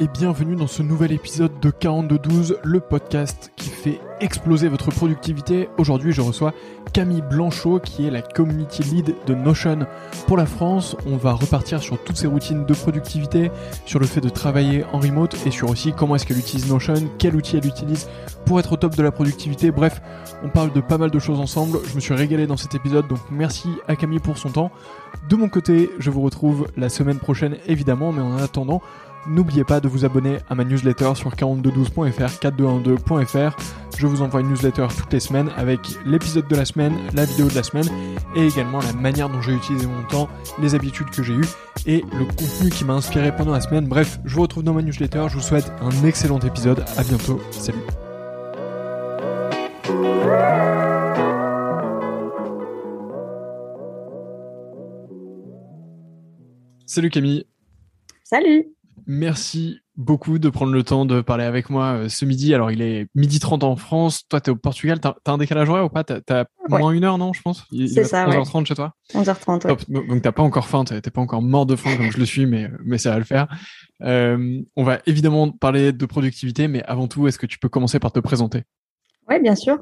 et bienvenue dans ce nouvel épisode de 4212, le podcast qui fait exploser votre productivité. Aujourd'hui, je reçois Camille Blanchot qui est la community lead de Notion pour la France. On va repartir sur toutes ses routines de productivité, sur le fait de travailler en remote et sur aussi comment est-ce qu'elle utilise Notion, quel outil elle utilise pour être au top de la productivité. Bref, on parle de pas mal de choses ensemble. Je me suis régalé dans cet épisode, donc merci à Camille pour son temps. De mon côté, je vous retrouve la semaine prochaine évidemment, mais en attendant, N'oubliez pas de vous abonner à ma newsletter sur 4212.fr, 4212.fr. Je vous envoie une newsletter toutes les semaines avec l'épisode de la semaine, la vidéo de la semaine et également la manière dont j'ai utilisé mon temps, les habitudes que j'ai eues et le contenu qui m'a inspiré pendant la semaine. Bref, je vous retrouve dans ma newsletter. Je vous souhaite un excellent épisode. À bientôt. Salut. Salut Camille. Salut. Merci beaucoup de prendre le temps de parler avec moi euh, ce midi. Alors, il est midi 30 en France. Toi, tu es au Portugal. Tu as, un décalage horaire ou pas? Tu as, moins une heure, non, je pense? C'est ça. 11h30 chez toi 11h30, ouais. Donc, tu pas encore faim. Tu pas encore mort de faim comme je le suis, mais, mais ça va le faire. Euh, on va évidemment parler de productivité, mais avant tout, est-ce que tu peux commencer par te présenter? Oui, bien sûr.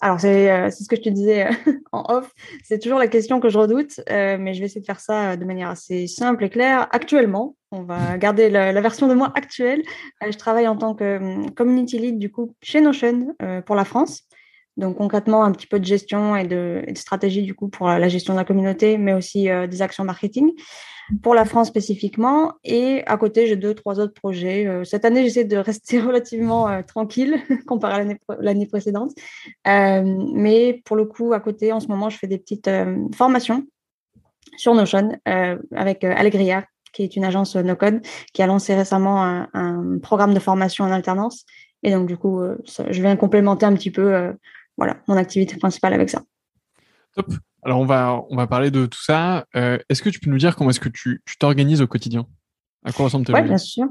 Alors, euh, c'est ce que je te disais euh, en off. C'est toujours la question que je redoute, euh, mais je vais essayer de faire ça de manière assez simple et claire. Actuellement, on va garder la, version de moi actuelle. je travaille en tant que hum, community lead, du coup, chez Notion pour la France. Donc, concrètement, un petit peu de gestion et de, stratégie, du coup, pour la gestion de la communauté, mais aussi des actions marketing pour la France spécifiquement. Et à côté, j'ai deux, trois autres projets. Euh, cette année, j'essaie de rester relativement euh, tranquille comparé à l'année précédente. Euh, mais pour le coup, à côté, en ce moment, je fais des petites formations sur Notion avec Allegria, qui est une agence no-code, qui a lancé récemment un, programme de formation en alternance. Et donc, du coup, je viens complémenter un petit peu voilà, mon activité principale avec ça. Top. Alors on va on va parler de tout ça. Euh, est-ce que tu peux nous dire comment est-ce que tu t'organises au quotidien? À quoi ressemble ta Oui, bien sûr.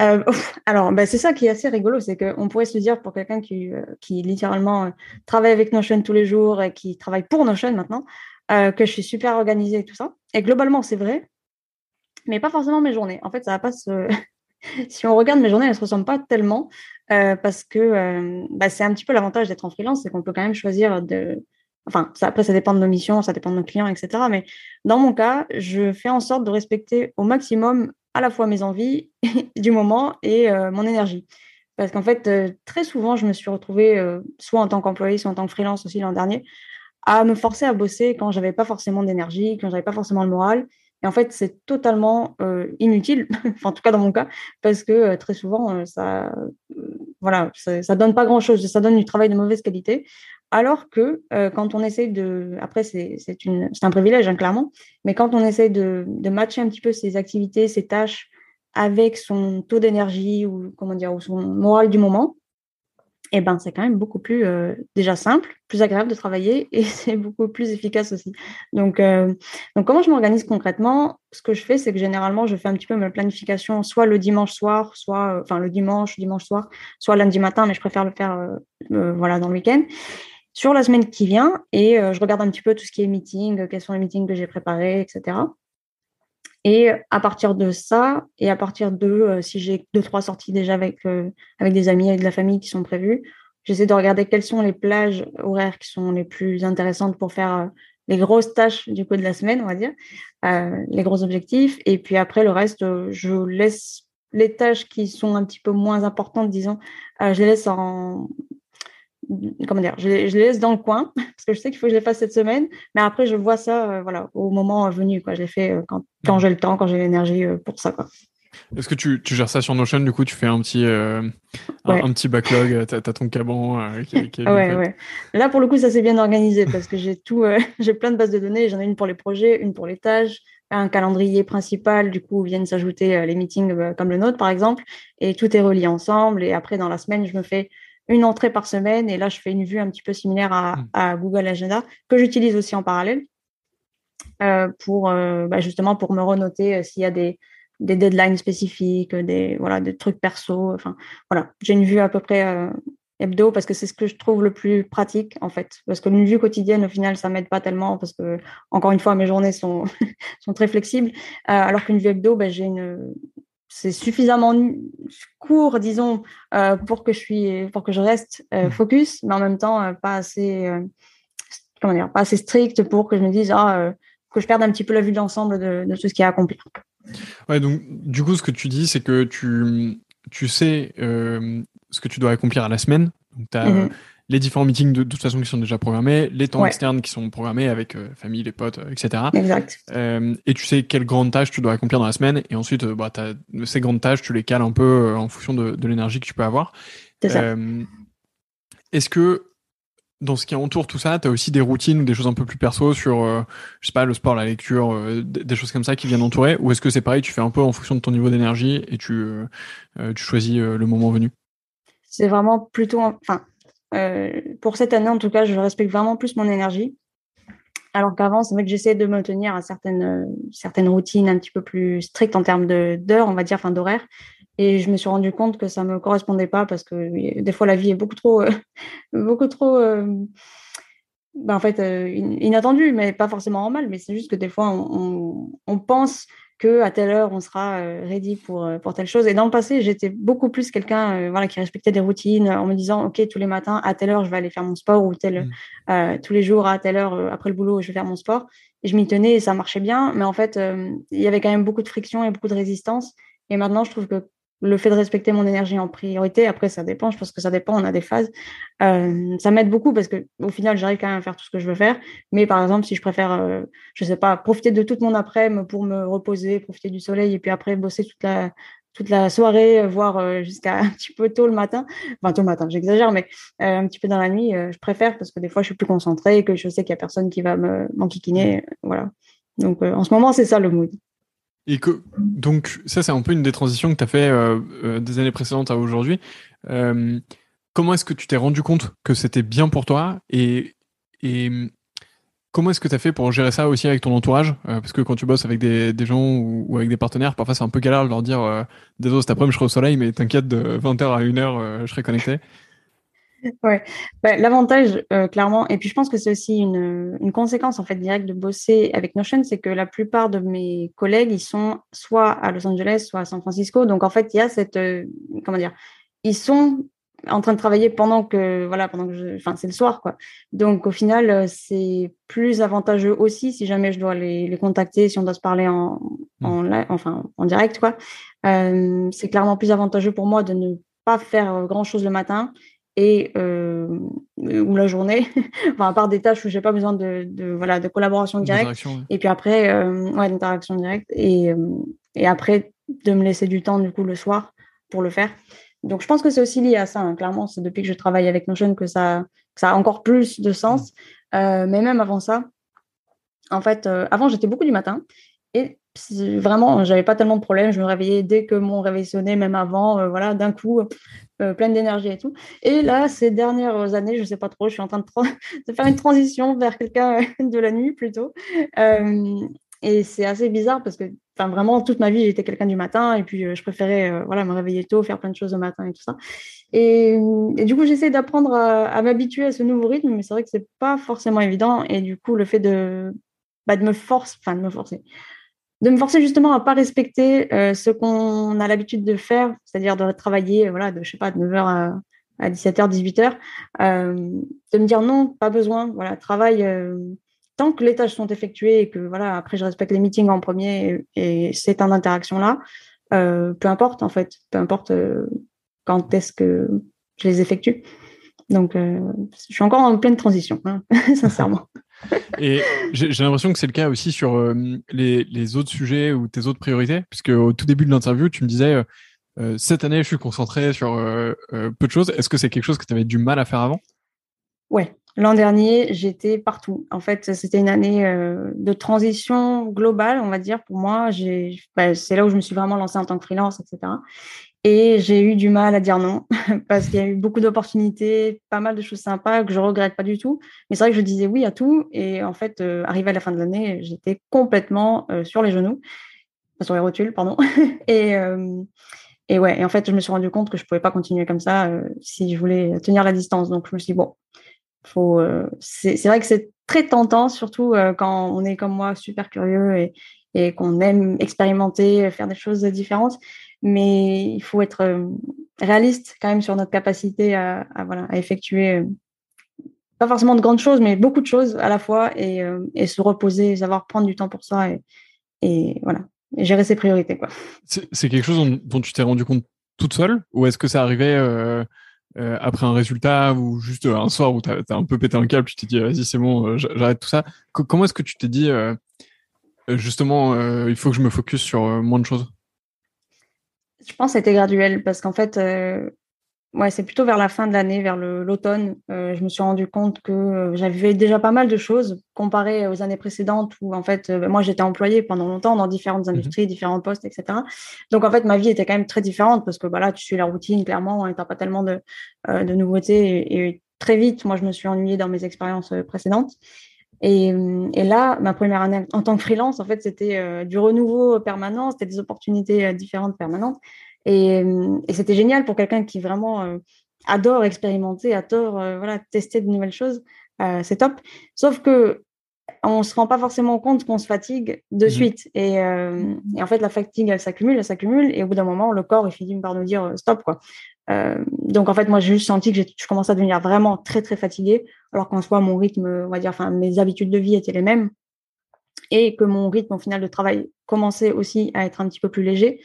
Euh, alors, bah, c'est ça qui est assez rigolo, c'est qu'on pourrait se dire pour quelqu'un qui, euh, qui littéralement travaille avec Notion tous les jours et qui travaille pour Notion maintenant, que je suis super organisée et tout ça. Et globalement, c'est vrai, mais pas forcément mes journées. En fait, ça va pas se... si on regarde mes journées, elles se ressemblent pas tellement parce que bah, c'est un petit peu l'avantage d'être en freelance, c'est qu'on peut quand même choisir de Enfin, après, ça dépend de nos missions, ça dépend de nos clients, etc. Mais dans mon cas, je fais en sorte de respecter au maximum à la fois mes envies du moment et euh, mon énergie. Parce qu'en fait, euh, très souvent, je me suis retrouvée, euh, soit en tant qu'employée, soit en tant que freelance aussi l'an dernier, à me forcer à bosser quand j'avais pas forcément d'énergie, quand j'avais pas forcément le moral. Et en fait, c'est totalement inutile, enfin, en tout cas dans mon cas, parce que très souvent, ça, voilà, ça, ça donne pas grand chose, ça donne du travail de mauvaise qualité. Alors que euh, quand on essaie de, après c'est un privilège hein, clairement, mais quand on essaie de, de, matcher un petit peu ses activités, ses tâches avec son taux d'énergie ou comment dire ou son moral du moment, eh ben c'est quand même beaucoup plus euh, déjà simple, plus agréable de travailler et c'est beaucoup plus efficace aussi. Donc euh, donc comment je m'organise concrètement? Ce que je fais, c'est que généralement je fais un petit peu ma planification soit le dimanche soir, soit enfin le dimanche dimanche soir, soit lundi matin, mais je préfère le faire voilà dans le week-end sur la semaine qui vient et euh, je regarde un petit peu tout ce qui est meeting, euh, quels sont les meetings que j'ai préparés, etc. Et à partir de ça, et à partir de euh, si j'ai deux, trois sorties déjà avec, avec des amis, avec de la famille qui sont prévues, j'essaie de regarder quelles sont les plages horaires qui sont les plus intéressantes pour faire les grosses tâches du coup de la semaine, on va dire, les gros objectifs. Et puis après, le reste, je laisse les tâches qui sont un petit peu moins importantes, disons, je les laisse en, comment dire, je, les laisse dans le coin parce que je sais qu'il faut que je les fasse cette semaine, mais après je vois ça, euh, voilà, au moment venu, quoi. Je les fais euh, quand, quand j'ai le temps, quand j'ai l'énergie euh, pour ça, quoi. Est-ce que tu, tu, gères ça sur Notion Du coup, tu fais un petit, un, petit backlog, tu as, ton caban qui, qui est ouais, ouais. Là, pour le coup, ça s'est bien organisé parce que j'ai tout, j'ai plein de bases de données. J'en ai une pour les projets, une pour les tâches, un calendrier principal. Du coup, viennent s'ajouter les meetings comme le nôtre, par exemple, et tout est relié ensemble. Et après, dans la semaine, je me fais une entrée par semaine. Et là, je fais une vue un petit peu similaire à, hmm. Google Agenda, que j'utilise aussi en parallèle euh, pour euh, bah, justement pour me renoter euh, s'il y a des, des deadlines spécifiques, des, voilà, des trucs perso. Enfin, voilà, j'ai une vue à peu près hebdo parce que c'est ce que je trouve le plus pratique en fait. Parce que une vue quotidienne, au final, ça m'aide pas tellement parce que, encore une fois, mes journées sont, sont très flexibles. alors qu'une vue hebdo, bah, j'ai une c'est suffisamment court, disons, pour que je suis, pour que je reste mmh. focus, mais en même temps pas assez, comment dire, pas assez strict pour que je me dise ah, que je perde un petit peu la vue d'ensemble de, de tout ce qui est à accomplir. Ouais, donc du coup, ce que tu dis, c'est que tu, tu sais ce que tu dois accomplir à la semaine. Donc, tu as les différents meetings de, toute façon qui sont déjà programmés, les temps externes qui sont programmés avec euh, famille, les potes, euh, etc. Exact. Euh, et tu sais quelles grandes tâches tu dois accomplir dans la semaine. Et ensuite, bah, as, ces grandes tâches, tu les cales un peu en fonction de, l'énergie que tu peux avoir. Est-ce que dans ce qui entoure tout ça, tu as aussi des routines ou des choses un peu plus perso sur, je sais pas, le sport, la lecture, des choses comme ça qui viennent entourer Ou est-ce que c'est pareil, tu fais un peu en fonction de ton niveau d'énergie et tu, tu choisis le moment venu? C'est vraiment plutôt, enfin, euh, pour cette année, en tout cas, je respecte vraiment plus mon énergie. Alors qu'avant, c'est vrai que j'essayais de me tenir à certaines, euh, certaines routines un petit peu plus strictes en termes d'heures, on va dire, enfin d'horaire. Et je me suis rendu compte que ça ne me correspondait pas parce que des fois, la vie est beaucoup trop, beaucoup trop ben, en fait, inattendue, mais pas forcément mal. Mais c'est juste que des fois, on, on pense que à telle heure on sera euh, ready pour euh, pour telle chose. Et dans le passé, j'étais beaucoup plus quelqu'un euh, voilà qui respectait des routines en me disant ok tous les matins à telle heure je vais aller faire mon sport ou tel mmh. tous les jours à telle heure après le boulot je vais faire mon sport. Et je m'y tenais et ça marchait bien, mais en fait il y avait quand même beaucoup de friction et beaucoup de résistance. Et maintenant je trouve que le fait de respecter mon énergie en priorité, après ça dépend, je pense que ça dépend, on a des phases. Euh, ça m'aide beaucoup parce que au final j'arrive quand même à faire tout ce que je veux faire. Mais par exemple, si je préfère, euh, je sais pas, profiter de toute mon après-midi pour me reposer, profiter du soleil et puis après bosser toute la toute la soirée, voire euh, jusqu'à un petit peu tôt le matin, enfin tôt le matin, j'exagère, mais un petit peu dans la nuit, je préfère parce que des fois je suis plus concentrée et que je sais qu'il y a personne qui va me m'enquiquiner, voilà. Donc en ce moment c'est ça le mood. Et que, donc, ça, c'est un peu une des transitions que tu as fait euh, euh, des années précédentes à aujourd'hui. Euh, comment est-ce que tu t'es rendu compte que c'était bien pour toi et, et comment est-ce que tu as fait pour gérer ça aussi avec ton entourage? Parce que quand tu bosses avec des, des gens ou, avec des partenaires, parfois c'est un peu galère de leur dire Désolé, cet après-midi je serai au soleil, mais t'inquiète, de 20h à 1h, je serai connecté. Ouais, bah, l'avantage euh, clairement, et puis je pense que c'est aussi une, une, conséquence en fait directe de bosser avec Notion, c'est que la plupart de mes collègues ils sont soit à Los Angeles, soit à San Francisco, donc en fait il y a cette euh, comment dire, ils sont en train de travailler pendant que voilà pendant que je, enfin c'est le soir quoi. Donc au final euh, c'est plus avantageux aussi si jamais je dois les, les contacter, si on doit se parler en, mmh. en enfin en direct quoi. Euh, c'est clairement plus avantageux pour moi de ne pas faire grand chose le matin et euh, ou la journée, enfin à part des tâches où j'ai pas besoin de, de, voilà de collaboration directe. Et puis après, euh, ouais, d'interaction directe et, euh, et après de me laisser du temps du coup le soir pour le faire. Donc je pense que c'est aussi lié à ça. Hein. Clairement, c'est depuis que je travaille avec Notion que ça que ça a encore plus de sens. Mmh. Euh, mais même avant ça, en fait, avant j'étais beaucoup du matin et vraiment, j'avais pas tellement de problèmes. Je me réveillais dès que mon réveil sonnait, même avant, euh, voilà, d'un coup, euh, pleine d'énergie et tout. Et là, ces dernières années, je sais pas trop, je suis en train de, faire une transition vers quelqu'un de la nuit plutôt. Euh, et c'est assez bizarre parce que, vraiment, toute ma vie, j'étais quelqu'un du matin et puis je préférais, voilà, me réveiller tôt, faire plein de choses au matin et tout ça. Et, du coup, j'essaie d'apprendre à, m'habituer à ce nouveau rythme, mais c'est vrai que c'est pas forcément évident. Et du coup, le fait de, bah, de me forcer, enfin, de me forcer de me forcer justement à pas respecter euh, ce qu'on a l'habitude de faire, c'est-à-dire de travailler, voilà, de je pas, de 9h à, 17h, 18h, euh, de me dire non, pas besoin, voilà, travaille euh, tant que les tâches sont effectuées et que voilà, après je respecte les meetings en premier et, c'est en interaction là, peu importe en fait, peu importe quand est-ce que je les effectue. Donc, je suis encore en pleine transition, hein, sincèrement. Et j'ai l'impression que c'est le cas aussi sur euh, les, autres sujets ou tes autres priorités, puisque au tout début de l'interview, tu me disais euh, euh, cette année, je suis concentré sur peu de choses. Est-ce que c'est quelque chose que tu avais du mal à faire avant? Ouais, l'an dernier, j'étais partout. En fait, c'était une année de transition globale, on va dire. Pour moi, bah, c'est là où je me suis vraiment lancée en tant que freelance, etc. Et j'ai eu du mal à dire non parce qu'il y a eu beaucoup d'opportunités, pas mal de choses sympas que je regrette pas du tout. Mais c'est vrai que je disais oui à tout. Et en fait, euh, arrivé à la fin de l'année, j'étais complètement euh, sur les genoux, sur les rotules, pardon. et, euh, et ouais, et en fait, je me suis rendu compte que je pouvais pas continuer comme ça si je voulais tenir la distance. Donc, je me suis dit, bon, faut, c'est vrai que c'est très tentant, surtout quand on est comme moi, super curieux et, et qu'on aime expérimenter, faire des choses différentes. Mais il faut être réaliste quand même sur notre capacité à, voilà, à effectuer pas forcément de grandes choses, mais beaucoup de choses à la fois et, et se reposer, savoir prendre du temps pour ça et, voilà, gérer ses priorités. Quoi. C'est quelque chose dont, tu t'es rendu compte toute seule ou est-ce que ça arrivait euh, euh, après un résultat ou juste un soir où tu as, un peu pété un câble, tu t'es dit vas-y c'est bon, euh, j'arrête tout ça? comment est-ce que tu t'es dit justement il faut que je me focus sur moins de choses? Je pense que c'était graduel parce qu'en fait Ouais, c'est plutôt vers la fin de l'année, vers l'automne. Euh, je me suis rendu compte que euh, j'avais déjà pas mal de choses comparé aux années précédentes où, en fait, euh, moi, j'étais employée pendant longtemps dans différentes mmh industries, différents postes, etc. Donc, en fait, ma vie était quand même très différente parce que bah, là, tu suis la routine, clairement, et tu n'as pas tellement de, de nouveautés. Et, très vite, moi, je me suis ennuyée dans mes expériences précédentes. Et, et, là, ma première année en tant que freelance, en fait, c'était du renouveau permanent, c'était des opportunités différentes permanentes. Et, c'était génial pour quelqu'un qui vraiment euh, adore expérimenter, adore euh, voilà, tester de nouvelles choses. Euh, c'est top. Sauf que on se rend pas forcément compte qu'on se fatigue de mmh suite. Et, et, en fait, la fatigue, elle s'accumule, elle s'accumule. Et au bout d'un moment, le corps, il finit par nous dire stop. Quoi. Donc, en fait, moi, j'ai juste senti que je commençais à devenir vraiment très, très fatiguée. Alors qu'en soi, mon rythme, on va dire, enfin, mes habitudes de vie étaient les mêmes. Et que mon rythme, au final, de travail commençait aussi à être un petit peu plus léger.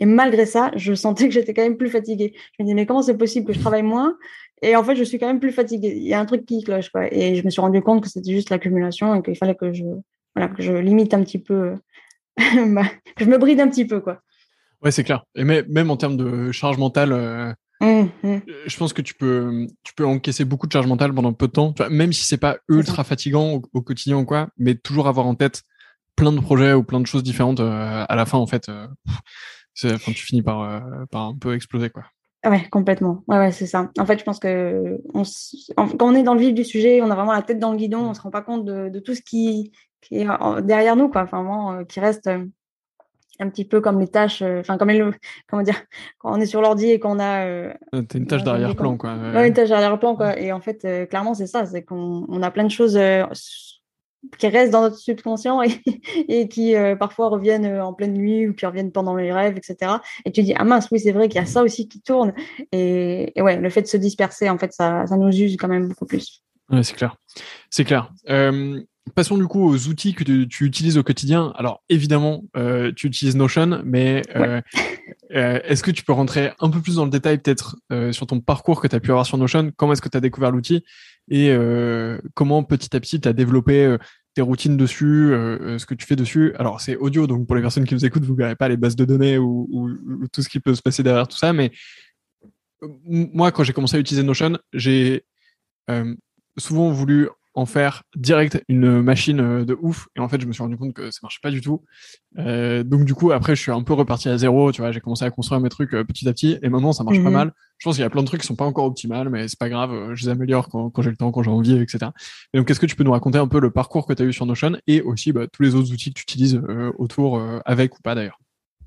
Et malgré ça, je sentais que j'étais quand même plus fatiguée. Je me disais, mais comment c'est possible que je travaille moins? Et en fait, je suis quand même plus fatiguée. Il y a un truc qui cloche. Quoi. Et je me suis rendu compte que c'était juste l'accumulation et qu'il fallait que je, voilà, que je limite un petit peu, que je me bride un petit peu. Quoi. Ouais, c'est clair. Et même en termes de charge mentale, euh, mmh, mmh. je pense que tu peux, tu peux encaisser beaucoup de charge mentale pendant peu de temps, même si c'est pas ultra fatigant au, quotidien ou quoi, mais toujours avoir en tête plein de projets ou plein de choses différentes euh, à la fin, en fait. Euh, tu finis par, euh, par un peu exploser, quoi. Ouais, complètement. Ouais, ouais, c'est ça. En fait, je pense que on quand on est dans le vif du sujet, on a vraiment la tête dans le guidon, on se rend pas compte de, de tout ce qui, qui, est derrière nous, quoi. Enfin, vraiment, euh, qui reste euh, un petit peu comme les tâches, enfin, comme le, comment dire, quand on est sur l'ordi et qu'on a. T'as une tâche d'arrière-plan, quoi. Ouais, une tâche d'arrière-plan, quoi. Et en fait, clairement, c'est ça, c'est qu'on on a plein de choses qui restent dans notre subconscient et, et qui euh, parfois reviennent euh, en pleine nuit ou qui reviennent pendant les rêves, etc. Et tu dis, ah mince, oui, c'est vrai qu'il y a ça aussi qui tourne. Et, ouais, le fait de se disperser, en fait, ça, ça nous use quand même beaucoup plus. Ouais, c'est clair. C'est clair. Euh, passons du coup aux outils que tu, utilises au quotidien. Alors, évidemment, tu utilises Notion, mais est-ce que tu peux rentrer un peu plus dans le détail, peut-être, sur ton parcours que tu as pu avoir sur Notion? Comment est-ce que tu as découvert l'outil? Et euh, comment petit à petit tu as développé euh, tes routines dessus, euh, ce que tu fais dessus? Alors c'est audio, donc pour les personnes qui nous écoutent, vous verrez pas les bases de données ou, ou, tout ce qui peut se passer derrière tout ça, mais moi quand j'ai commencé à utiliser Notion, j'ai souvent voulu en faire direct une machine euh, de ouf. Et en fait, je me suis rendu compte que ça marchait pas du tout. Euh, donc du coup, après, je suis un peu reparti à zéro. Tu vois, j'ai commencé à construire mes trucs euh, petit à petit. Et maintenant, ça marche pas mhm. mal. Je pense qu'il y a plein de trucs qui sont pas encore optimales, mais c'est pas grave. Je les améliore quand, quand j'ai le temps, quand j'ai envie, etc. Et donc, est-ce que tu peux nous raconter un peu le parcours que tu as eu sur Notion et aussi bah, tous les autres outils que tu utilises autour, avec ou pas d'ailleurs?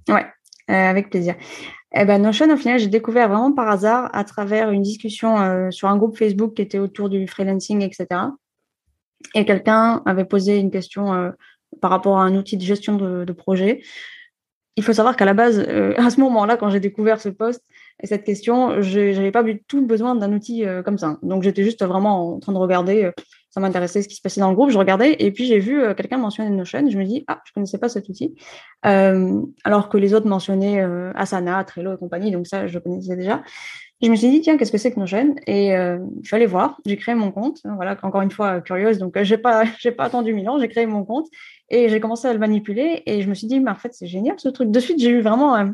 Ouais, avec plaisir. Eh ben, Notion, au final, j'ai découvert vraiment par hasard à travers une discussion sur un groupe Facebook qui était autour du freelancing, etc. Et quelqu'un avait posé une question euh, par rapport à un outil de gestion de, projet. Il faut savoir qu'à la base, euh, à ce moment-là, quand j'ai découvert ce poste et cette question, je n'avais pas du tout besoin d'un outil euh, comme ça. Donc j'étais juste vraiment en train de regarder. ça m'intéressait ce qui se passait dans le groupe. Je regardais et puis j'ai vu quelqu'un mentionner Notion. Je me dis ah, je connaissais pas cet outil, alors que les autres mentionnaient Asana, Trello et compagnie. Donc ça, je connaissais déjà. Je me suis dit, tiens, qu'est-ce que c'est que Notion Et euh, je suis allée voir, j'ai créé mon compte. Voilà, encore une fois, curieuse, donc euh, j'ai pas, j'ai pas attendu mille ans, j'ai créé mon compte et j'ai commencé à le manipuler. Et je me suis dit, mais en fait, c'est génial ce truc. De suite, j'ai eu vraiment euh,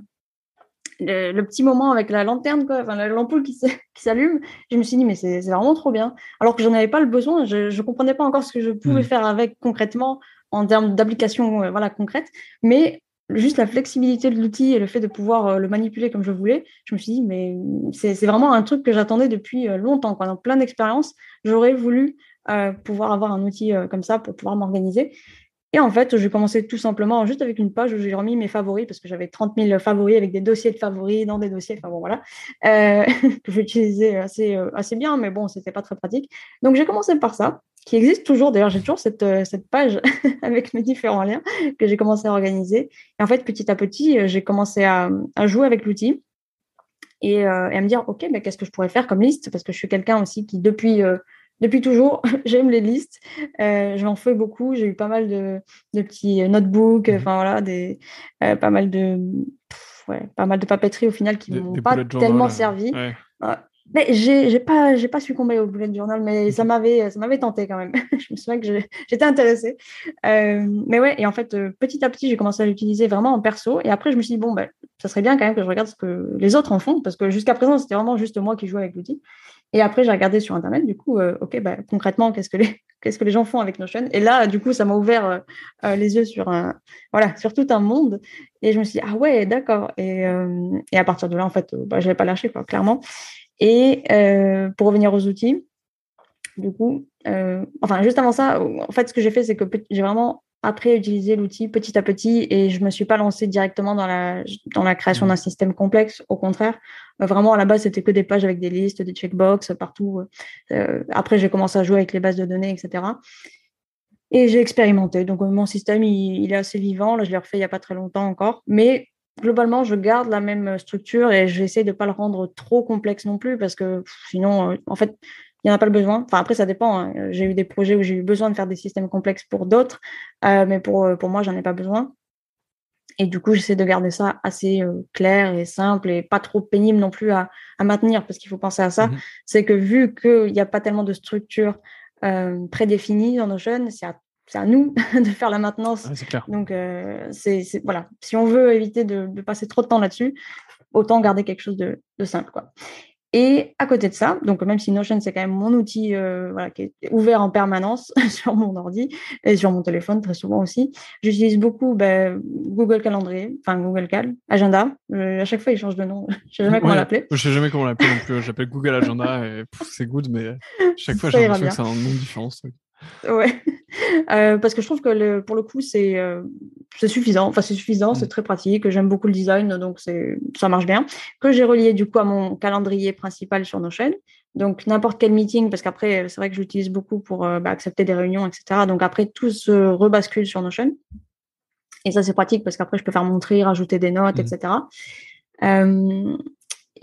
le, petit moment avec la lanterne, quoi, enfin, l'ampoule qui, s'allume. Je me suis dit, mais c'est, vraiment trop bien. Alors que je n'en avais pas le besoin, je ne comprenais pas encore ce que je pouvais mmh. faire avec concrètement en termes d'application voilà, concrète. Mais juste la flexibilité de l'outil et le fait de pouvoir euh, le manipuler comme je voulais, je me suis dit, mais c'est vraiment un truc que j'attendais depuis euh, longtemps. Quoi. Dans plein d'expériences, j'aurais voulu euh, pouvoir avoir un outil comme ça pour pouvoir m'organiser. Et en fait, j'ai commencé tout simplement juste avec une page où j'ai remis mes favoris parce que j'avais 30 000 favoris avec des dossiers de favoris dans des dossiers. Enfin bon, voilà, que j'utilisais assez, assez bien, mais bon, c'était pas très pratique. Donc j'ai commencé par ça. Qui existe toujours. D'ailleurs, j'ai toujours cette, cette page avec mes différents liens que j'ai commencé à organiser. Et en fait, petit à petit, j'ai commencé à, à, jouer avec l'outil et, et, à me dire, OK, mais qu'est-ce que je pourrais faire comme liste? Parce que je suis quelqu'un aussi qui, depuis depuis toujours, j'aime les listes. Euh, J'en fais beaucoup. J'ai eu pas mal de, de petits notebooks, mmh enfin voilà, des, euh, pas mal de, ouais, pas mal de papeterie au final qui m'ont pas tellement servi. Ouais. Mais j'ai pas, j'ai pas succombé au bullet journal, mais ça m'avait, ça m'avait tenté quand même. je me souviens que j'étais intéressée. Euh, mais ouais, et en fait, euh, petit à petit, j'ai commencé à l'utiliser vraiment en perso. Et après, je me suis dit bon, ben, ça serait bien quand même que je regarde ce que les autres en font, parce que jusqu'à présent, c'était vraiment juste moi qui jouais avec l'outil. Et après, j'ai regardé sur Internet, du coup, euh, OK, bah, concrètement, qu'est-ce que, les, qu'est-ce que les gens font avec Notion? Et là, du coup, ça m'a ouvert euh, les yeux sur, un, voilà, sur tout un monde. Et je me suis dit, ah ouais, d'accord. Et, et à partir de là, en fait, bah, je n'avais pas lâché, quoi, clairement. Et pour revenir aux outils, du coup, enfin, juste avant ça, en fait, ce que j'ai fait, c'est que j'ai vraiment après utiliser l'outil petit à petit et je me suis pas lancée directement dans la, dans la création mmh. d'un système complexe. Au contraire, euh, vraiment à la base, c'était que des pages avec des listes, des checkbox partout. Euh, après, j'ai commencé à jouer avec les bases de données, etc. Et j'ai expérimenté. Donc, mon système, il, est assez vivant. Là, je l'ai refait il n'y a pas très longtemps encore. Mais globalement, je garde la même structure et j'essaie de ne pas le rendre trop complexe non plus parce que sinon, euh, en fait, il n'y en a pas le besoin. Enfin, après, ça dépend. Hein. J'ai eu des projets où j'ai eu besoin de faire des systèmes complexes pour d'autres, euh, mais pour, euh, pour moi, j'en ai pas besoin. Et du coup, j'essaie de garder ça assez euh, clair et simple et pas trop pénible non plus à, à maintenir, parce qu'il faut penser à ça. Mmh c'est que vu qu'il n'y a pas tellement de structure prédéfinie dans nos jeunes, c'est à, à, nous de faire la maintenance. clair. Donc, c'est voilà. Si on veut éviter de, de passer trop de temps là-dessus, autant garder quelque chose de, de simple. Quoi. Et à côté de ça, donc même si Notion c'est quand même mon outil euh, voilà, qui est ouvert en permanence sur mon ordi et sur mon téléphone très souvent aussi, j'utilise beaucoup ben, Google Calendrier, enfin Google Cal, Agenda. Euh, à chaque fois il change de nom, je sais jamais comment l'appeler. Je sais jamais comment l'appeler non plus. J'appelle Google Agenda et c'est good, mais chaque fois j'ai l'impression que c'est un nom différent. Ouais, euh, parce que je trouve que le, pour le coup, c'est euh, suffisant. Enfin, c'est suffisant, c'est mm. très pratique. J'aime beaucoup le design, donc ça marche bien. Que j'ai relié du coup à mon calendrier principal sur Notion. Donc, n'importe quel meeting, parce qu'après, c'est vrai que j'utilise beaucoup pour euh, bah, accepter des réunions, etc. Donc, après, tout se rebascule sur Notion. Et ça, c'est pratique parce qu'après, je peux faire montrer, rajouter des notes, mm. etc.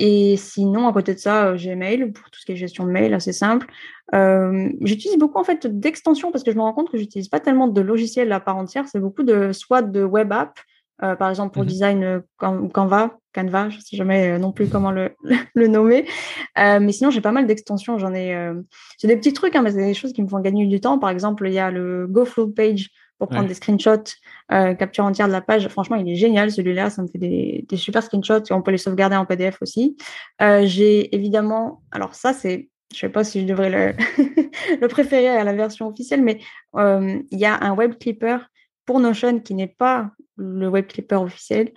Et sinon, à côté de ça, Gmail pour tout ce qui est gestion de mail, assez simple. Euh, j'utilise beaucoup en fait d'extensions parce que je me rends compte que j'utilise pas tellement de logiciels à part entière. C'est beaucoup de soit de web app, euh, par exemple pour mmh design euh, Canva, Canva, je sais jamais non plus comment le, le nommer. mais sinon, j'ai pas mal d'extensions. J'en ai, c'est des petits trucs, hein, mais c'est des choses qui me font gagner du temps. Par exemple, il y a le GoFlow Page pour prendre des screenshots, euh, capture entière de la page. Franchement, il est génial celui-là. Ça me fait des, des, super screenshots et on peut les sauvegarder en PDF aussi. Euh, J'ai évidemment, alors ça c'est, je sais pas si je devrais le, le préférer à la version officielle, mais euh, il y a un web clipper pour Notion qui n'est pas le web clipper officiel,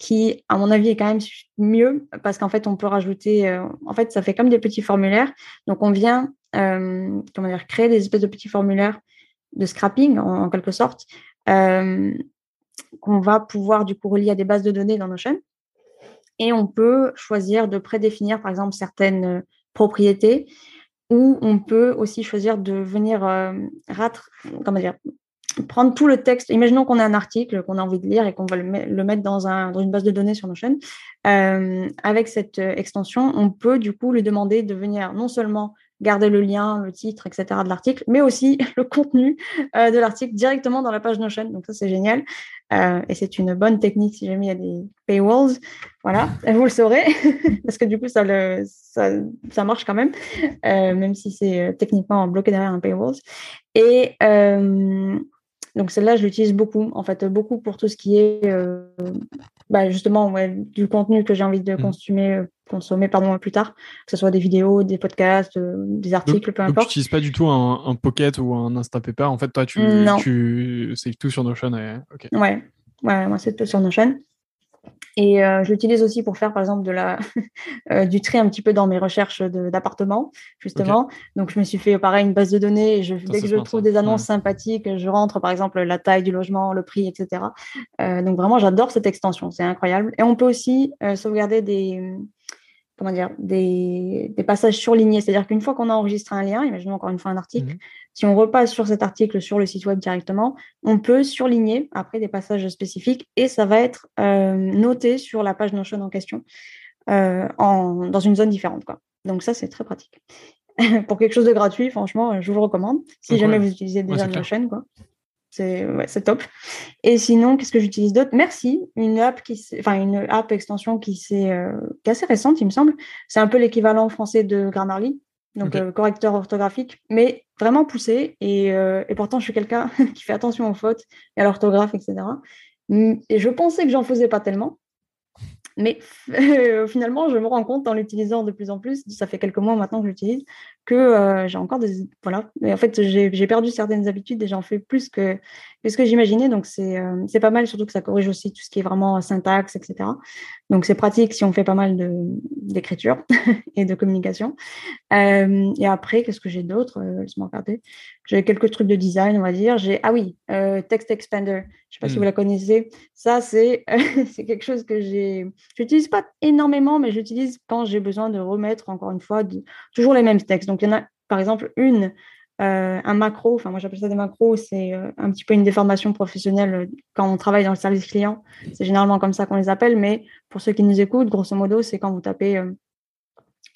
qui, à mon avis, est quand même mieux parce qu'en fait, on peut rajouter, en fait, ça fait comme des petits formulaires. Donc, on vient, comment dire, créer des espèces de petits formulaires de scrapping en, quelque sorte, euh, qu'on va pouvoir du coup relier à des bases de données dans Notion. Et on peut choisir de prédéfinir par exemple certaines euh, propriétés ou on peut aussi choisir de venir euh, comment dire, prendre tout le texte. Imaginons qu'on a un article qu'on a envie de lire et qu'on va le, mettre dans, un, dans, une base de données sur Notion. Euh, avec cette extension, on peut du coup lui demander de venir non seulement garder le lien, le titre, etc. de l'article, mais aussi le contenu euh, de l'article directement dans la page Notion. Donc ça, c'est génial. Euh, et c'est une bonne technique si jamais il y a des paywalls. Voilà, vous le saurez, parce que du coup, ça, le, ça, ça marche quand même, euh, même si c'est techniquement bloqué derrière un paywall. Et donc celle-là, je l'utilise beaucoup, en fait, beaucoup pour tout ce qui est bah, justement ouais, du contenu que j'ai envie de mmh. consommer consommer pardon plus tard, que ce soit des vidéos, des podcasts, euh, des articles, peu importe. Tu n'utilises pas du tout un, un, Pocket ou un Instapaper. En fait, toi, tu, tu c'est tout sur Notion. Et... Okay. Ouais, ouais, moi c'est tout sur Notion. Et euh, je l'utilise aussi pour faire, par exemple, de la, euh, du tri un petit peu dans mes recherches d'appartements, justement. Donc, je me suis fait, pareil, une base de données. Et je, dès que je trouve des annonces sympathiques, je rentre, par exemple, la taille du logement, le prix, etc. Euh, donc, vraiment, j'adore cette extension. C'est incroyable. Et on peut aussi sauvegarder des, comment dire, des, passages surlignés. C'est-à-dire qu'une fois qu'on a enregistré un lien, imaginons encore une fois un article, mhm. si on repasse sur cet article sur le site web directement, on peut surligner après des passages spécifiques et ça va être euh, noté sur la page Notion en question euh, en, dans une zone différente. Quoi. Donc ça, c'est très pratique. Pour quelque chose de gratuit, franchement, je vous le recommande. Si jamais vous utilisez déjà Notion, quoi. C'est top. Et sinon, qu'est-ce que j'utilise d'autre? Merci, une app qui enfin une app extension qui, est, euh, assez récente, il me semble. C'est un peu l'équivalent français de Grammarly, donc euh, correcteur orthographique, mais vraiment poussé. Et, euh, et pourtant, je suis quelqu'un qui fait attention aux fautes et à l'orthographe, etc. Et je pensais que j'en faisais pas tellement. Mais finalement, je me rends compte en l'utilisant de plus en plus, ça fait quelques mois maintenant que je l'utilise, que euh, j'ai encore des. Voilà. Et en fait, j'ai perdu certaines habitudes et j'en fais plus que, ce que j'imaginais. Donc, euh, c'est pas mal, surtout que ça corrige aussi tout ce qui est vraiment syntaxe, etc. Donc, c'est pratique si on fait pas mal d'écriture et de communication. Euh, et après, qu'est-ce que j'ai d'autre? Laisse-moi regarder. J'ai quelques trucs de design, on va dire. J'ai Ah oui, Text Expander. Je sais pas si hmm. vous la connaissez. Ça, c'est quelque chose que j'ai. J'utilise pas énormément, mais j'utilise quand j'ai besoin de remettre, encore une fois, toujours les mêmes textes. Donc, il y en a, par exemple, une, euh, un macro, enfin, moi j'appelle ça des macros, c'est euh, un petit peu une déformation professionnelle euh, quand on travaille dans le service client. C'est généralement comme ça qu'on les appelle, mais pour ceux qui nous écoutent, grosso modo, c'est quand vous tapez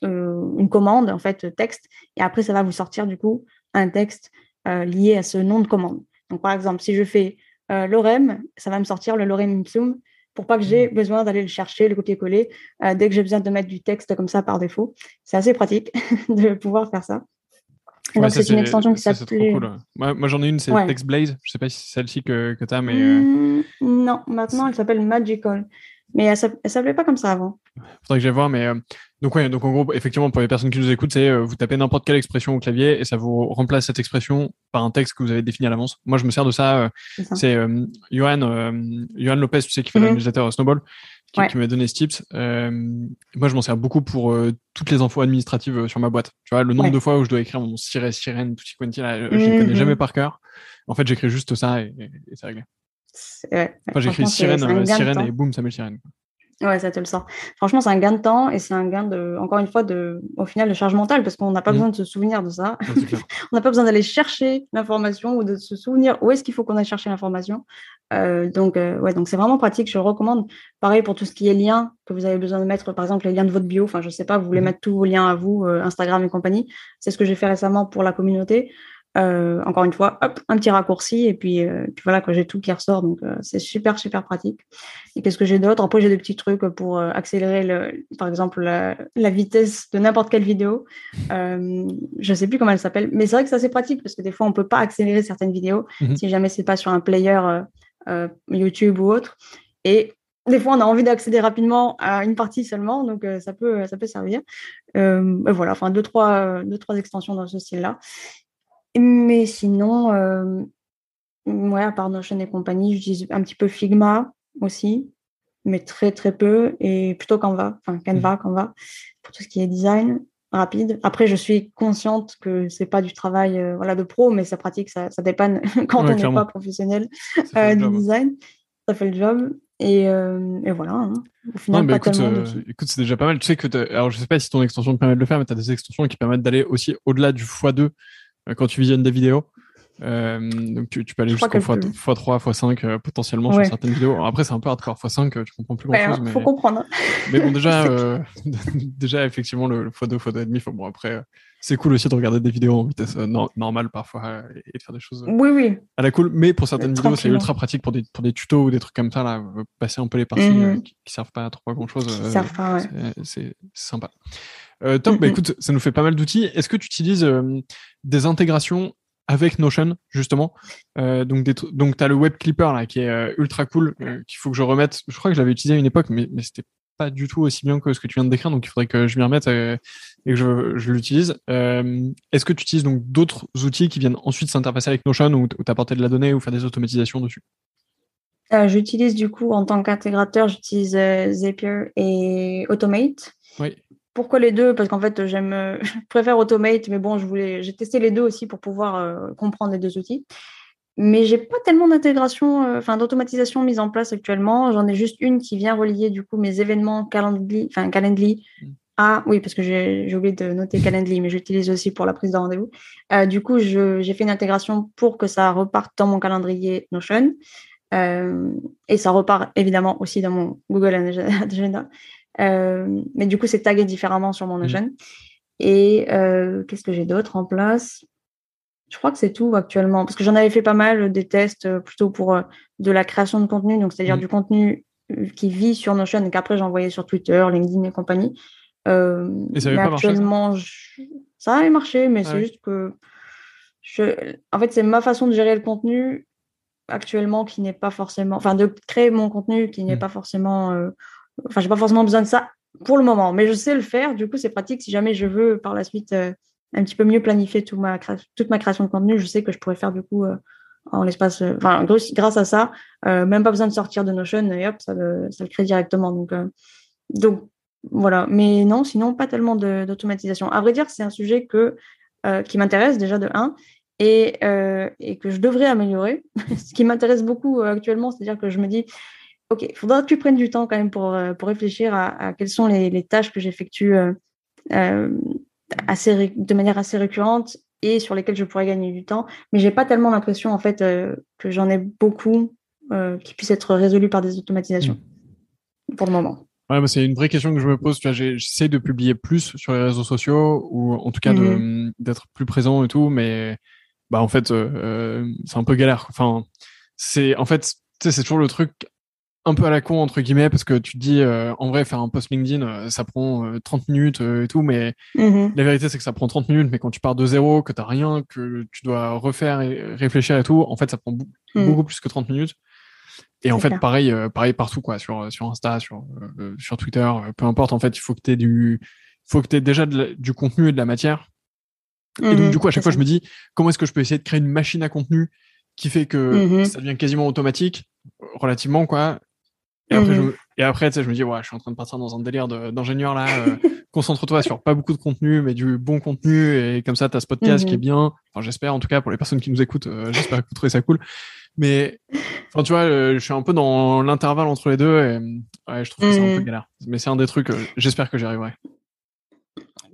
une commande, en fait, texte, et après, ça va vous sortir, du coup, un texte lié à ce nom de commande. Donc, par exemple, si je fais lorem, ça va me sortir le lorem ipsum pour pas que j'ai mmh. besoin d'aller le chercher, le copier-coller, euh, dès que j'ai besoin de mettre du texte comme ça par défaut. C'est assez pratique de pouvoir faire ça. c'est une extension qui s'appelle. Cool. Moi, j'en ai une, c'est TextBlaze. Je sais pas si c'est celle-ci que, que tu as, mais. Euh, mmh, non, maintenant, elle s'appelle Magical. Mais elle ne s'appelait pas comme ça avant. Faudrait que j'aille voir, mais euh, donc ouais, donc en gros, effectivement, pour les personnes qui nous écoutent, c'est euh, vous tapez n'importe quelle expression au clavier et ça vous remplace cette expression par un texte que vous avez défini à l'avance. Moi, je me sers de ça. Euh, c'est Johan, Johan Lopez, tu sais, qui fait mm -hmm. Snowball, qui, m'a donné ce tips. moi, je m'en sers beaucoup pour toutes les infos administratives sur ma boîte. Tu vois, le nombre de fois où je dois écrire mon sirène, sirène, tout quanti, là, je ne connais jamais par cœur. En fait, j'écris juste ça et, et c'est réglé. Enfin, j'écris sirène, sirène et boum, ça met le sirène. Ouais, ça te le sort. Franchement, c'est un gain de temps et c'est un gain de, encore une fois, de, au final, de charge mentale parce qu'on n'a pas mmh. besoin de se souvenir de ça. on n'a pas besoin d'aller chercher l'information ou de se souvenir où est-ce qu'il faut qu'on aille chercher l'information. Euh, donc, euh, ouais, donc c'est vraiment pratique. Je le recommande. Pareil pour tout ce qui est liens que vous avez besoin de mettre, par exemple, les liens de votre bio. Enfin, je sais pas, vous voulez mmh. mettre tous vos liens à vous, euh, Instagram et compagnie. C'est ce que j'ai fait récemment pour la communauté. Euh, encore une fois, hop, un petit raccourci et puis, euh, puis voilà, j'ai tout qui ressort. Donc, euh, c'est super, super pratique. Et qu'est-ce que j'ai d'autre? Après, j'ai des petits trucs pour accélérer, le, par exemple, la, vitesse de n'importe quelle vidéo. je sais plus comment elle s'appelle, mais c'est vrai que c'est assez pratique parce que des fois, on peut pas accélérer certaines vidéos mhm. si jamais c'est pas sur un player YouTube ou autre. Et des fois, on a envie d'accéder rapidement à une partie seulement, donc ça peut, ça peut servir. voilà, enfin deux trois, deux trois extensions dans ce style-là. Mais sinon, euh, ouais, à part Notion et compagnie, j'utilise un petit peu Figma aussi, mais très très peu, et plutôt Canva, enfin Canva, mmh. Canva, pour tout ce qui est design rapide. Après, je suis consciente que c'est pas du travail euh, voilà, de pro, mais ça pratique, ça, ça dépanne quand on n'est pas professionnel euh, du design. Ça fait le job. Et, euh, et voilà. Hein. Au final, pas écoute, écoute c'est déjà pas mal. Tu sais que, alors je sais pas si ton extension te permet de le faire, mais tu as des extensions qui permettent d'aller aussi au-delà du x2 euh, quand tu visionnes des vidéos. Euh, donc tu, tu, peux aller jusqu'au x3, x5 euh, potentiellement sur certaines vidéos. après c'est un peu hardcore x5, tu comprends plus grand chose. Il faut comprendre. Mais bon déjà, déjà effectivement le, x2, x2,5, bon après c'est cool aussi de regarder des vidéos en vitesse normale parfois et de faire des choses oui, oui. à la cool. Mais pour certaines vidéos c'est ultra pratique pour des, pour des tutos ou des trucs comme ça, là, passer un peu les parties mhm. qui, servent pas à trop grand chose. C'est sympa. Euh, top, bah, écoute, ça nous fait pas mal d'outils. Est-ce que tu utilises euh, des intégrations avec Notion, justement? Euh, Donc, donc tu as le Web Clipper là, qui est ultra cool, qu'il faut que je remette. Je crois que je l'avais utilisé à une époque, mais, mais c'était pas du tout aussi bien que ce que tu viens de décrire, donc il faudrait que je m'y remette et que je, je l'utilise. Est-ce que tu utilises donc d'autres outils qui viennent ensuite s'interfacer avec Notion ou t'apporter de la donnée ou faire des automatisations dessus? J'utilise du coup en tant qu'intégrateur, j'utilise Zapier et Automate. Oui. Pourquoi les deux? Parce qu'en fait, j'aime, je préfère Automate, mais bon, je voulais, j'ai testé les deux aussi pour pouvoir euh, comprendre les deux outils. Mais j'ai pas tellement d'intégration, euh, enfin d'automatisation mise en place actuellement. J'en ai juste une qui vient relier du coup mes événements Calendly, enfin Calendly, mm. Ah oui, parce que j'ai oublié de noter Calendly, mais j'utilise aussi pour la prise de rendez-vous. Euh, du coup, j'ai fait une intégration pour que ça reparte dans mon calendrier Notion. Euh, et ça repart évidemment aussi dans mon Google Agenda. Mais du coup, c'est tagué différemment sur mon mmh. Notion. Et qu'est-ce que j'ai d'autre en place? Je crois que c'est tout actuellement, parce que j'en avais fait pas mal des tests plutôt pour de la création de contenu, donc c'est-à-dire mmh. du contenu qui vit sur Notion et qu'après j'envoyais sur Twitter, LinkedIn et compagnie. Euh, et ça pas actuellement, ça, avait marché, mais c'est juste que je... en fait, c'est ma façon de gérer le contenu actuellement qui n'est pas forcément, enfin, de créer mon contenu qui n'est mmh. pas forcément, euh... enfin, j'ai pas forcément besoin de ça pour le moment, mais je sais le faire. Du coup, c'est pratique si jamais je veux par la suite euh, un petit peu mieux planifier toute ma, toute ma création de contenu. Je sais que je pourrais faire du coup euh, en l'espace, enfin, grâce à ça, même pas besoin de sortir de Notion et hop, ça le, ça le crée directement. Donc, donc voilà, mais non, sinon pas tellement d'automatisation. À vrai dire, c'est un sujet que, euh, qui m'intéresse déjà de 1 et, euh, et, que je devrais améliorer. Ce qui m'intéresse beaucoup euh, actuellement, c'est-à-dire que je me dis, OK, il faudra que tu prennes du temps quand même pour, pour réfléchir à, quelles sont les, les tâches que j'effectue assez, de manière assez récurrente et sur lesquelles je pourrais gagner du temps. Mais j'ai pas tellement l'impression en fait que j'en ai beaucoup qui puissent être résolus par des automatisations mmh. pour le moment. Ouais, c'est une vraie question que je me pose. J'essaie de publier plus sur les réseaux sociaux ou en tout cas mmh d'être plus présent et tout, mais bah en fait, euh, euh, c'est un peu galère. Enfin, c'est en fait, c'est toujours le truc un peu à la con entre guillemets parce que tu te dis euh, en vrai faire un post LinkedIn ça prend 30 minutes et tout mais mmh la vérité c'est que ça prend 30 minutes mais quand tu pars de zéro que t'as rien que tu dois refaire et réfléchir et tout en fait ça prend mmh. beaucoup plus que 30 minutes et en fait, pareil, euh, pareil partout, quoi, sur, sur Insta, sur, euh, sur Twitter, euh, peu importe. En fait, il faut que tu aies du, faut que tu déjà du contenu et de la matière. et donc, mmh du coup, à chaque fois, je me dis, comment est-ce que je peux essayer de créer une machine à contenu qui fait que ça devient quasiment automatique, relativement, quoi. Et après, je, mmh et après, tu sais, je me dis, ouais, je suis en train de partir dans un délire d'ingénieur là. Concentre-toi sur pas beaucoup de contenu, mais du bon contenu. Et comme ça, tu as ce podcast qui est bien. Enfin, j'espère, en tout cas, pour les personnes qui nous écoutent, j'espère que vous trouvez ça cool. Mais enfin, tu vois, euh, je suis un peu dans l'intervalle entre les deux et ouais, je trouve que c'est un peu mmh. galère. Mais c'est un des trucs, euh, j'espère que j'y arriverai.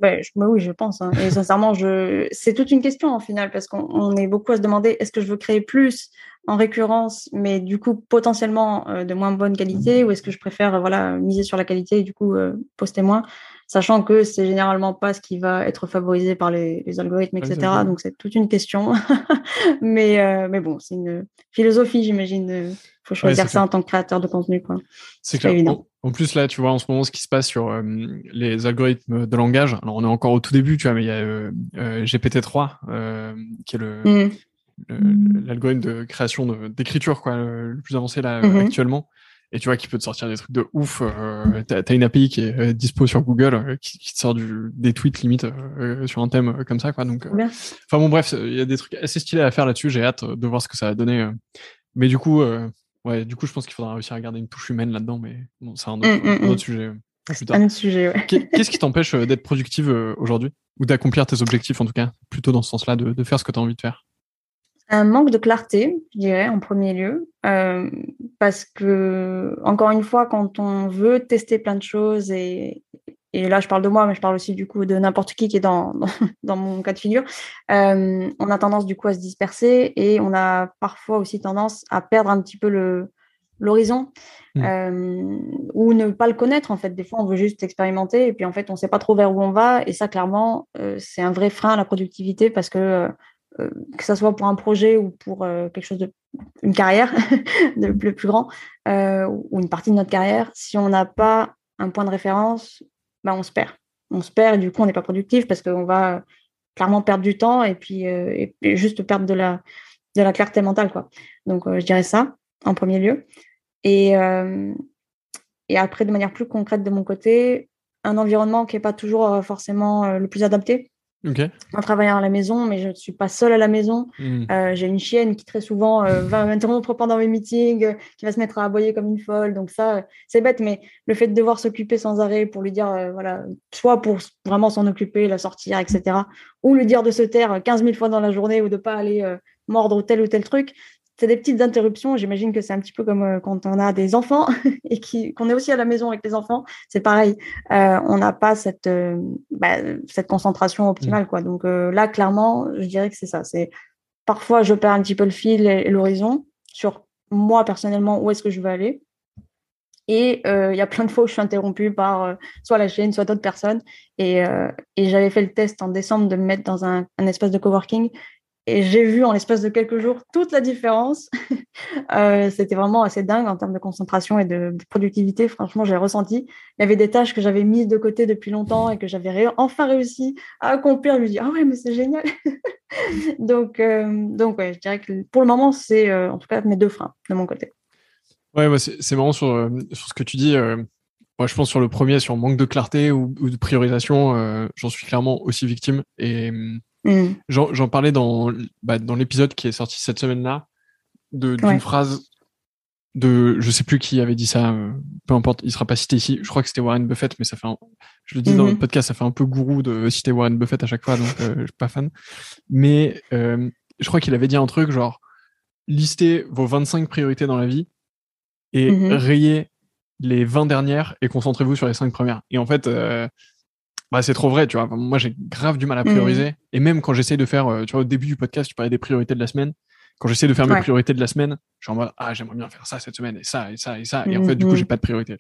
Ouais, je, bah oui, je pense. Hein. Et sincèrement, je... c'est toute une question en final parce qu'on est beaucoup à se demander est-ce que je veux créer plus en récurrence, mais du coup potentiellement euh, de moins bonne qualité, ou est-ce que je préfère voilà miser sur la qualité et du coup poster moins sachant que c'est généralement pas ce qui va être favorisé par les, algorithmes, etc. Donc c'est toute une question. mais, euh, mais bon, c'est une philosophie, j'imagine. Il faut choisir ça en tant que créateur de contenu. C'est clair. Évident. En, plus, là, tu vois en ce moment ce qui se passe sur euh, les algorithmes de langage. Alors, on est encore au tout début, tu vois, mais il y a euh, GPT-3, qui est le. Mmh. l'algorithme de création d'écriture quoi le, plus avancé là mmh actuellement et tu vois qu'il peut te sortir des trucs de ouf. Euh, t'as as une API qui est euh, dispo sur Google euh, qui, qui, te sort du, des tweets limite euh, sur un thème comme ça quoi. Donc, enfin bon bref, il y a des trucs assez stylés à faire là-dessus. J'ai hâte de voir ce que ça va donner. Mais du coup, ouais, du coup, je pense qu'il faudra réussir à garder une touche humaine là-dedans. Mais bon, c'est un, autre, mmh, mmh, un autre sujet. Un autre sujet, ouais. Qu'est-ce qui t'empêche d'être productive aujourd'hui? Ou d'accomplir tes objectifs en tout cas, plutôt dans ce sens-là, de, de faire ce que tu as envie de faire? Un manque de clarté, je dirais, en premier lieu, euh, parce que, encore une fois, quand on veut tester plein de choses, et, et là je parle de moi, mais je parle aussi du coup de n'importe qui qui est dans, dans, mon cas de figure, euh, on a tendance du coup à se disperser et on a parfois aussi tendance à perdre un petit peu le l'horizon mmh. euh, ou ne pas le connaître en fait des fois on veut juste expérimenter et puis en fait on sait pas trop vers où on va et ça clairement euh, c'est un vrai frein à la productivité parce que que ce soit pour un projet ou pour euh, quelque chose de une carrière de plus, plus grand euh, ou une partie de notre carrière, si on n'a pas un point de référence, ben on se perd. On se perd et du coup on n'est pas productif parce qu'on va clairement perdre du temps et puis et, juste perdre de la clarté mentale quoi. Donc je dirais ça en premier lieu. Et et après de manière plus concrète de mon côté, un environnement qui n'est pas toujours forcément le plus adapté en travaillant à la maison, mais je ne suis pas seule à la maison. Hmm. Euh, j'ai une chienne qui très souvent euh, va m'interrompre pendant mes meetings, euh, qui va se mettre à aboyer comme une folle. Donc ça, c'est bête, mais le fait de devoir s'occuper sans arrêt pour lui dire, voilà, soit pour vraiment s'en occuper, la sortir, etc., ou lui dire de se taire 15 000 fois dans la journée ou de pas aller mordre tel ou tel truc, c'est des petites interruptions. J'imagine que c'est un petit peu comme euh, quand on a des enfants et qu'on est aussi à la maison avec les enfants. C'est pareil. Euh, on n'a pas cette, euh, bah, cette concentration optimale. Quoi. Donc là, clairement, je dirais que c'est ça. C'est Parfois, je perds un petit peu le fil et, l'horizon sur moi personnellement, où est-ce que je veux aller. Et il y a plein de fois où je suis interrompue par soit la chaîne, soit d'autres personnes. Et, et j'avais fait le test en décembre de me mettre dans un, un espace de coworking et j'ai vu en l'espace de quelques jours toute la différence. euh, C'était vraiment assez dingue en termes de concentration et de, productivité. Franchement, j'ai ressenti. Il y avait des tâches que j'avais mises de côté depuis longtemps et que j'avais enfin réussi à accomplir. Je me dis, ah ouais, mais c'est génial. donc, euh, donc je dirais que pour le moment, c'est euh, en tout cas mes deux freins de mon côté. Ouais, ouais c'est marrant sur, ce que tu dis. Moi, je pense sur le premier, sur manque de clarté ou, ou de priorisation, j'en suis clairement aussi victime. Et Mm. J'en parlais dans, bah, dans l'épisode qui est sorti cette semaine-là, d'une phrase de, je sais plus qui avait dit ça, euh, peu importe, il sera pas cité ici. Je crois que c'était Warren Buffett, mais ça fait, un, je le dis dans le mm-hmm. podcast, ça fait un peu gourou de citer Warren Buffett à chaque fois, donc euh, je suis pas fan. Mais euh, je crois qu'il avait dit un truc genre, listez vos 25 priorités dans la vie et mm-hmm. rayez les 20 dernières et concentrez-vous sur les 5 premières. Et en fait, bah, c'est trop vrai, tu vois. Moi, j'ai grave du mal à prioriser. Mmh. Et même quand j'essaye de faire, euh, tu vois, au début du podcast, tu parlais des priorités de la semaine. Quand j'essaie de faire mes priorités de la semaine, je suis en mode, ah, j'aimerais bien faire ça cette semaine, et ça, et ça, et ça. Et en fait, du coup, mmh. j'ai pas de priorité.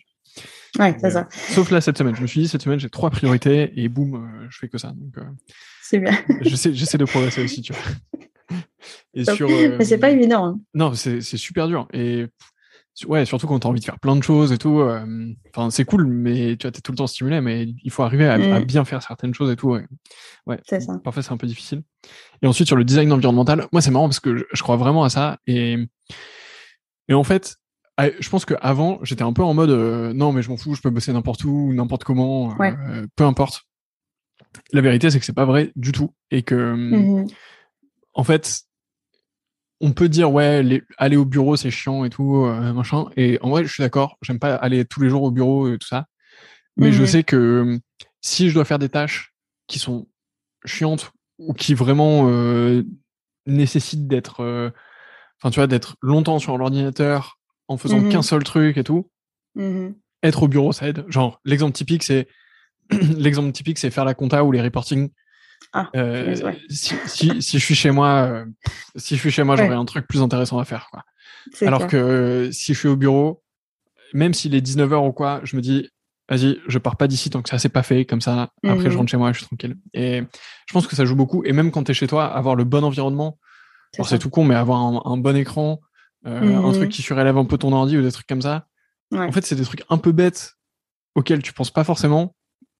Ouais, c'est ça. Sauf là, cette semaine. Je me suis dit, cette semaine, j'ai trois priorités, et boum, euh, je fais que ça. Donc, euh, c'est bien. j'essaie, j'essaie de progresser aussi, tu vois. Et sur, Mais c'est pas évident. Hein. Non, c'est, c'est super dur. Et ouais, surtout quand tu as envie de faire plein de choses et tout. Euh, enfin, c'est cool, mais tu vois, es tout le temps stimulé, mais il faut arriver à, mm. bien faire certaines choses et tout. Ouais, ouais. C'est ça. Parfois, c'est un peu difficile. Et ensuite, sur le design environnemental, moi, c'est marrant parce que je, crois vraiment à ça. Et, et en fait, je pense qu'avant, j'étais un peu en mode euh, non, mais je m'en fous, je peux bosser n'importe où, n'importe comment, euh, peu importe. La vérité, c'est que c'est pas vrai du tout. Et que, mm-hmm. en fait, on peut dire ouais aller au bureau c'est chiant et tout euh, machin. Et en vrai je suis d'accord j'aime pas aller tous les jours au bureau et tout ça. Mais je sais que si je dois faire des tâches qui sont chiantes ou qui vraiment euh, nécessitent d'être euh, enfin tu vois d'être longtemps sur l'ordinateur en faisant mmh qu'un seul truc et tout mmh être au bureau ça aide. Genre l'exemple typique c'est l'exemple typique c'est faire la compta ou les reporting ah, euh, si, si, si, je suis chez moi, euh, si je suis chez moi, j'aurais un truc plus intéressant à faire. Quoi. Alors que euh, si je suis au bureau, même s'il est 19h ou quoi, je me dis, vas-y, je pars pas d'ici tant que ça c'est pas fait, comme ça, après je mhm. rentre chez moi, je suis tranquille. Et je pense que ça joue beaucoup. Et même quand tu es chez toi, avoir le bon environnement, c'est tout con, mais avoir un, bon écran, un truc mhm. qui surélève un peu ton ordi ou des trucs comme ça. En fait, c'est des trucs un peu bêtes auxquels tu penses pas forcément,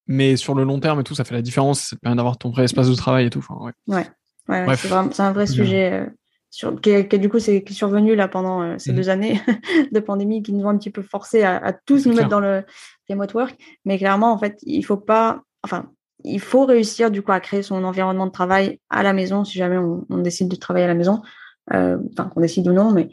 mais sur le long terme et tout, ça fait la différence. Ça te permet d'avoir ton vrai espace de travail et tout. ouais. Ouais, c'est un vrai sujet euh, sur, qui, du coup c'est survenu là pendant euh, ces mmh. deux années de pandémie qui nous ont un petit peu forcé à, tous nous mettre dans le remote work. Mais clairement, en fait, il faut pas, enfin, il faut réussir du coup à créer son environnement de travail à la maison si jamais on, on décide de travailler à la maison. Euh, enfin, qu'on décide ou non, mais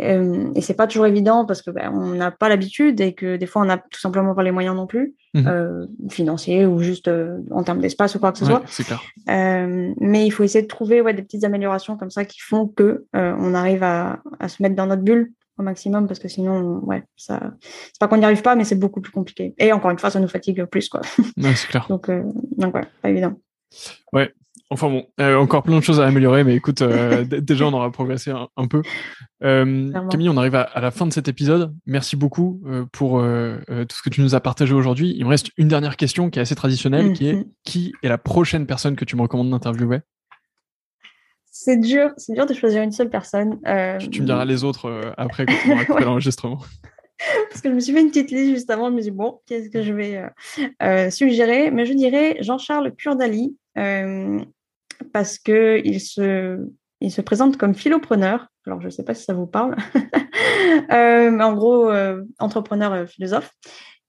euh, et c'est pas toujours évident parce que ben, on n'a pas l'habitude et que des fois on n'a tout simplement pas les moyens non plus mmh euh, financiers ou juste euh, en termes d'espace ou quoi que ce soit. Clair. Euh, mais il faut essayer de trouver ouais, des petites améliorations comme ça qui font que on arrive à, à, se mettre dans notre bulle au maximum parce que sinon ouais ça c'est pas qu'on n'y arrive pas mais c'est beaucoup plus compliqué et encore une fois ça nous fatigue plus quoi. c'est clair. donc donc ouais pas évident. Ouais, Enfin bon, euh, encore plein de choses à améliorer, mais écoute, euh, déjà on aura progressé un, peu. Euh, Camille, on arrive à, la fin de cet épisode. Merci beaucoup pour tout ce que tu nous as partagé aujourd'hui. Il me reste une dernière question qui est assez traditionnelle, qui est mhm. qui est la prochaine personne que tu me recommandes d'interviewer? C'est dur, c'est dur de choisir une seule personne. Tu, me diras les autres après quand on aura coupé l'enregistrement. Parce que je me suis fait une petite liste juste avant, je me suis dit, bon, qu'est-ce que je vais suggérer? Mais je dirais Jean-Charles Purdali, parce qu'il se, il se présente comme philopreneur. Alors, je ne sais pas si ça vous parle, euh, mais en gros, euh, entrepreneur euh, philosophe.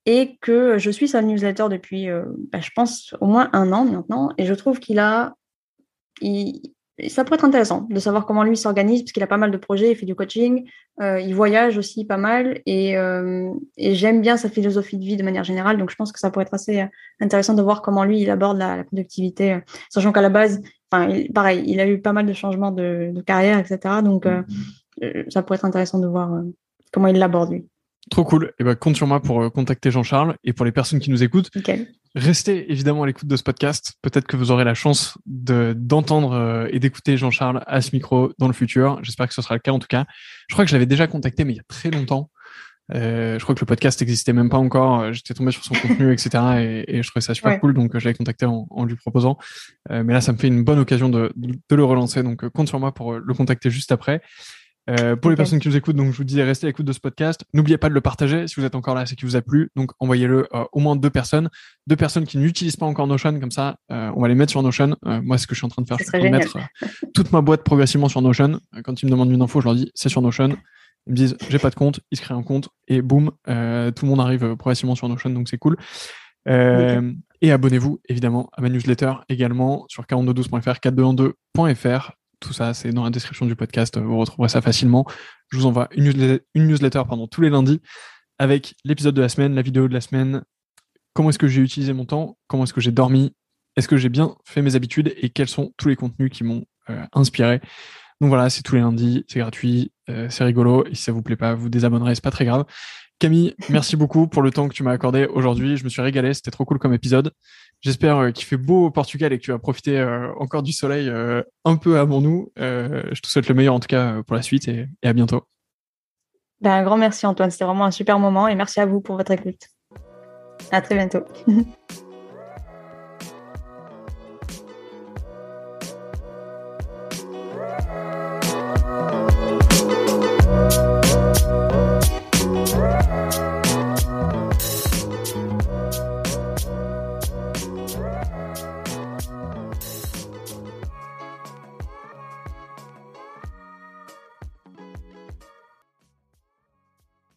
Et que je suis sa newsletter depuis, bah, je pense, au moins un an maintenant. Et je trouve qu'il a. Il, ça pourrait être intéressant de savoir comment lui s'organise, parce qu'il a pas mal de projets, il fait du coaching, il voyage aussi pas mal, et, j'aime bien sa philosophie de vie de manière générale, donc je pense que ça pourrait être assez intéressant de voir comment lui, il aborde la productivité, sachant qu'à la base, enfin, pareil, il a eu pas mal de changements de, carrière, etc. Donc, euh, ça pourrait être intéressant de voir comment il l'aborde lui. Trop cool. Et eh ben, compte sur moi pour contacter Jean-Charles. Et pour les personnes qui nous écoutent, restez évidemment à l'écoute de ce podcast. Peut-être que vous aurez la chance d'entendre et d'écouter Jean-Charles à ce micro dans le futur. J'espère que ce sera le cas en tout cas. Je crois que je l'avais déjà contacté, mais il y a très longtemps. Euh, je crois que le podcast n'existait même pas encore. Euh, j'étais tombé sur son contenu, etc. Et, et, je trouvais ça super cool, donc euh, je l'avais contacté en, en, lui proposant. Euh, mais là, ça me fait une bonne occasion de, de, le relancer. Donc, compte sur moi pour le contacter juste après. Euh, pour les personnes qui nous écoutent, donc je vous disais, restez à l'écoute de ce podcast. N'oubliez pas de le partager. Si vous êtes encore là, c'est qu'il vous a plu. Donc envoyez-le euh, au moins deux personnes, deux personnes qui n'utilisent pas encore Notion. Comme ça, euh, on va les mettre sur Notion. moi, ce que je suis en train de faire, c'est mettre toute ma boîte progressivement sur Notion. Quand ils me demandent une info, je leur dis, c'est sur Notion. Ils me disent j'ai pas de compte, ils se créent un compte et boum, euh, tout le monde arrive progressivement sur Notion, donc c'est cool. Euh, et abonnez-vous évidemment à ma newsletter également sur 4212.fr, 4212.fr. Tout ça, c'est dans la description du podcast. Vous retrouverez ça facilement. Je vous envoie une newsletter, une newsletter tous les lundis avec l'épisode de la semaine, la vidéo de la semaine, comment est-ce que j'ai utilisé mon temps, comment est-ce que j'ai dormi, est-ce que j'ai bien fait mes habitudes? Et quels sont tous les contenus qui m'ont euh, inspiré? Donc voilà, c'est tous les lundis, c'est gratuit, euh, c'est rigolo. Et si ça vous plaît pas, vous désabonnerez, c'est pas très grave. Camille, merci beaucoup pour le temps que tu m'as accordé aujourd'hui. Je me suis régalé, c'était trop cool comme épisode. J'espère euh, qu'il fait beau au Portugal et que tu vas profiter euh, encore du soleil un peu avant nous. je te souhaite le meilleur en tout cas pour la suite et, à bientôt. Ben, un grand merci Antoine, c'était vraiment un super moment et merci à vous pour votre écoute. À très bientôt.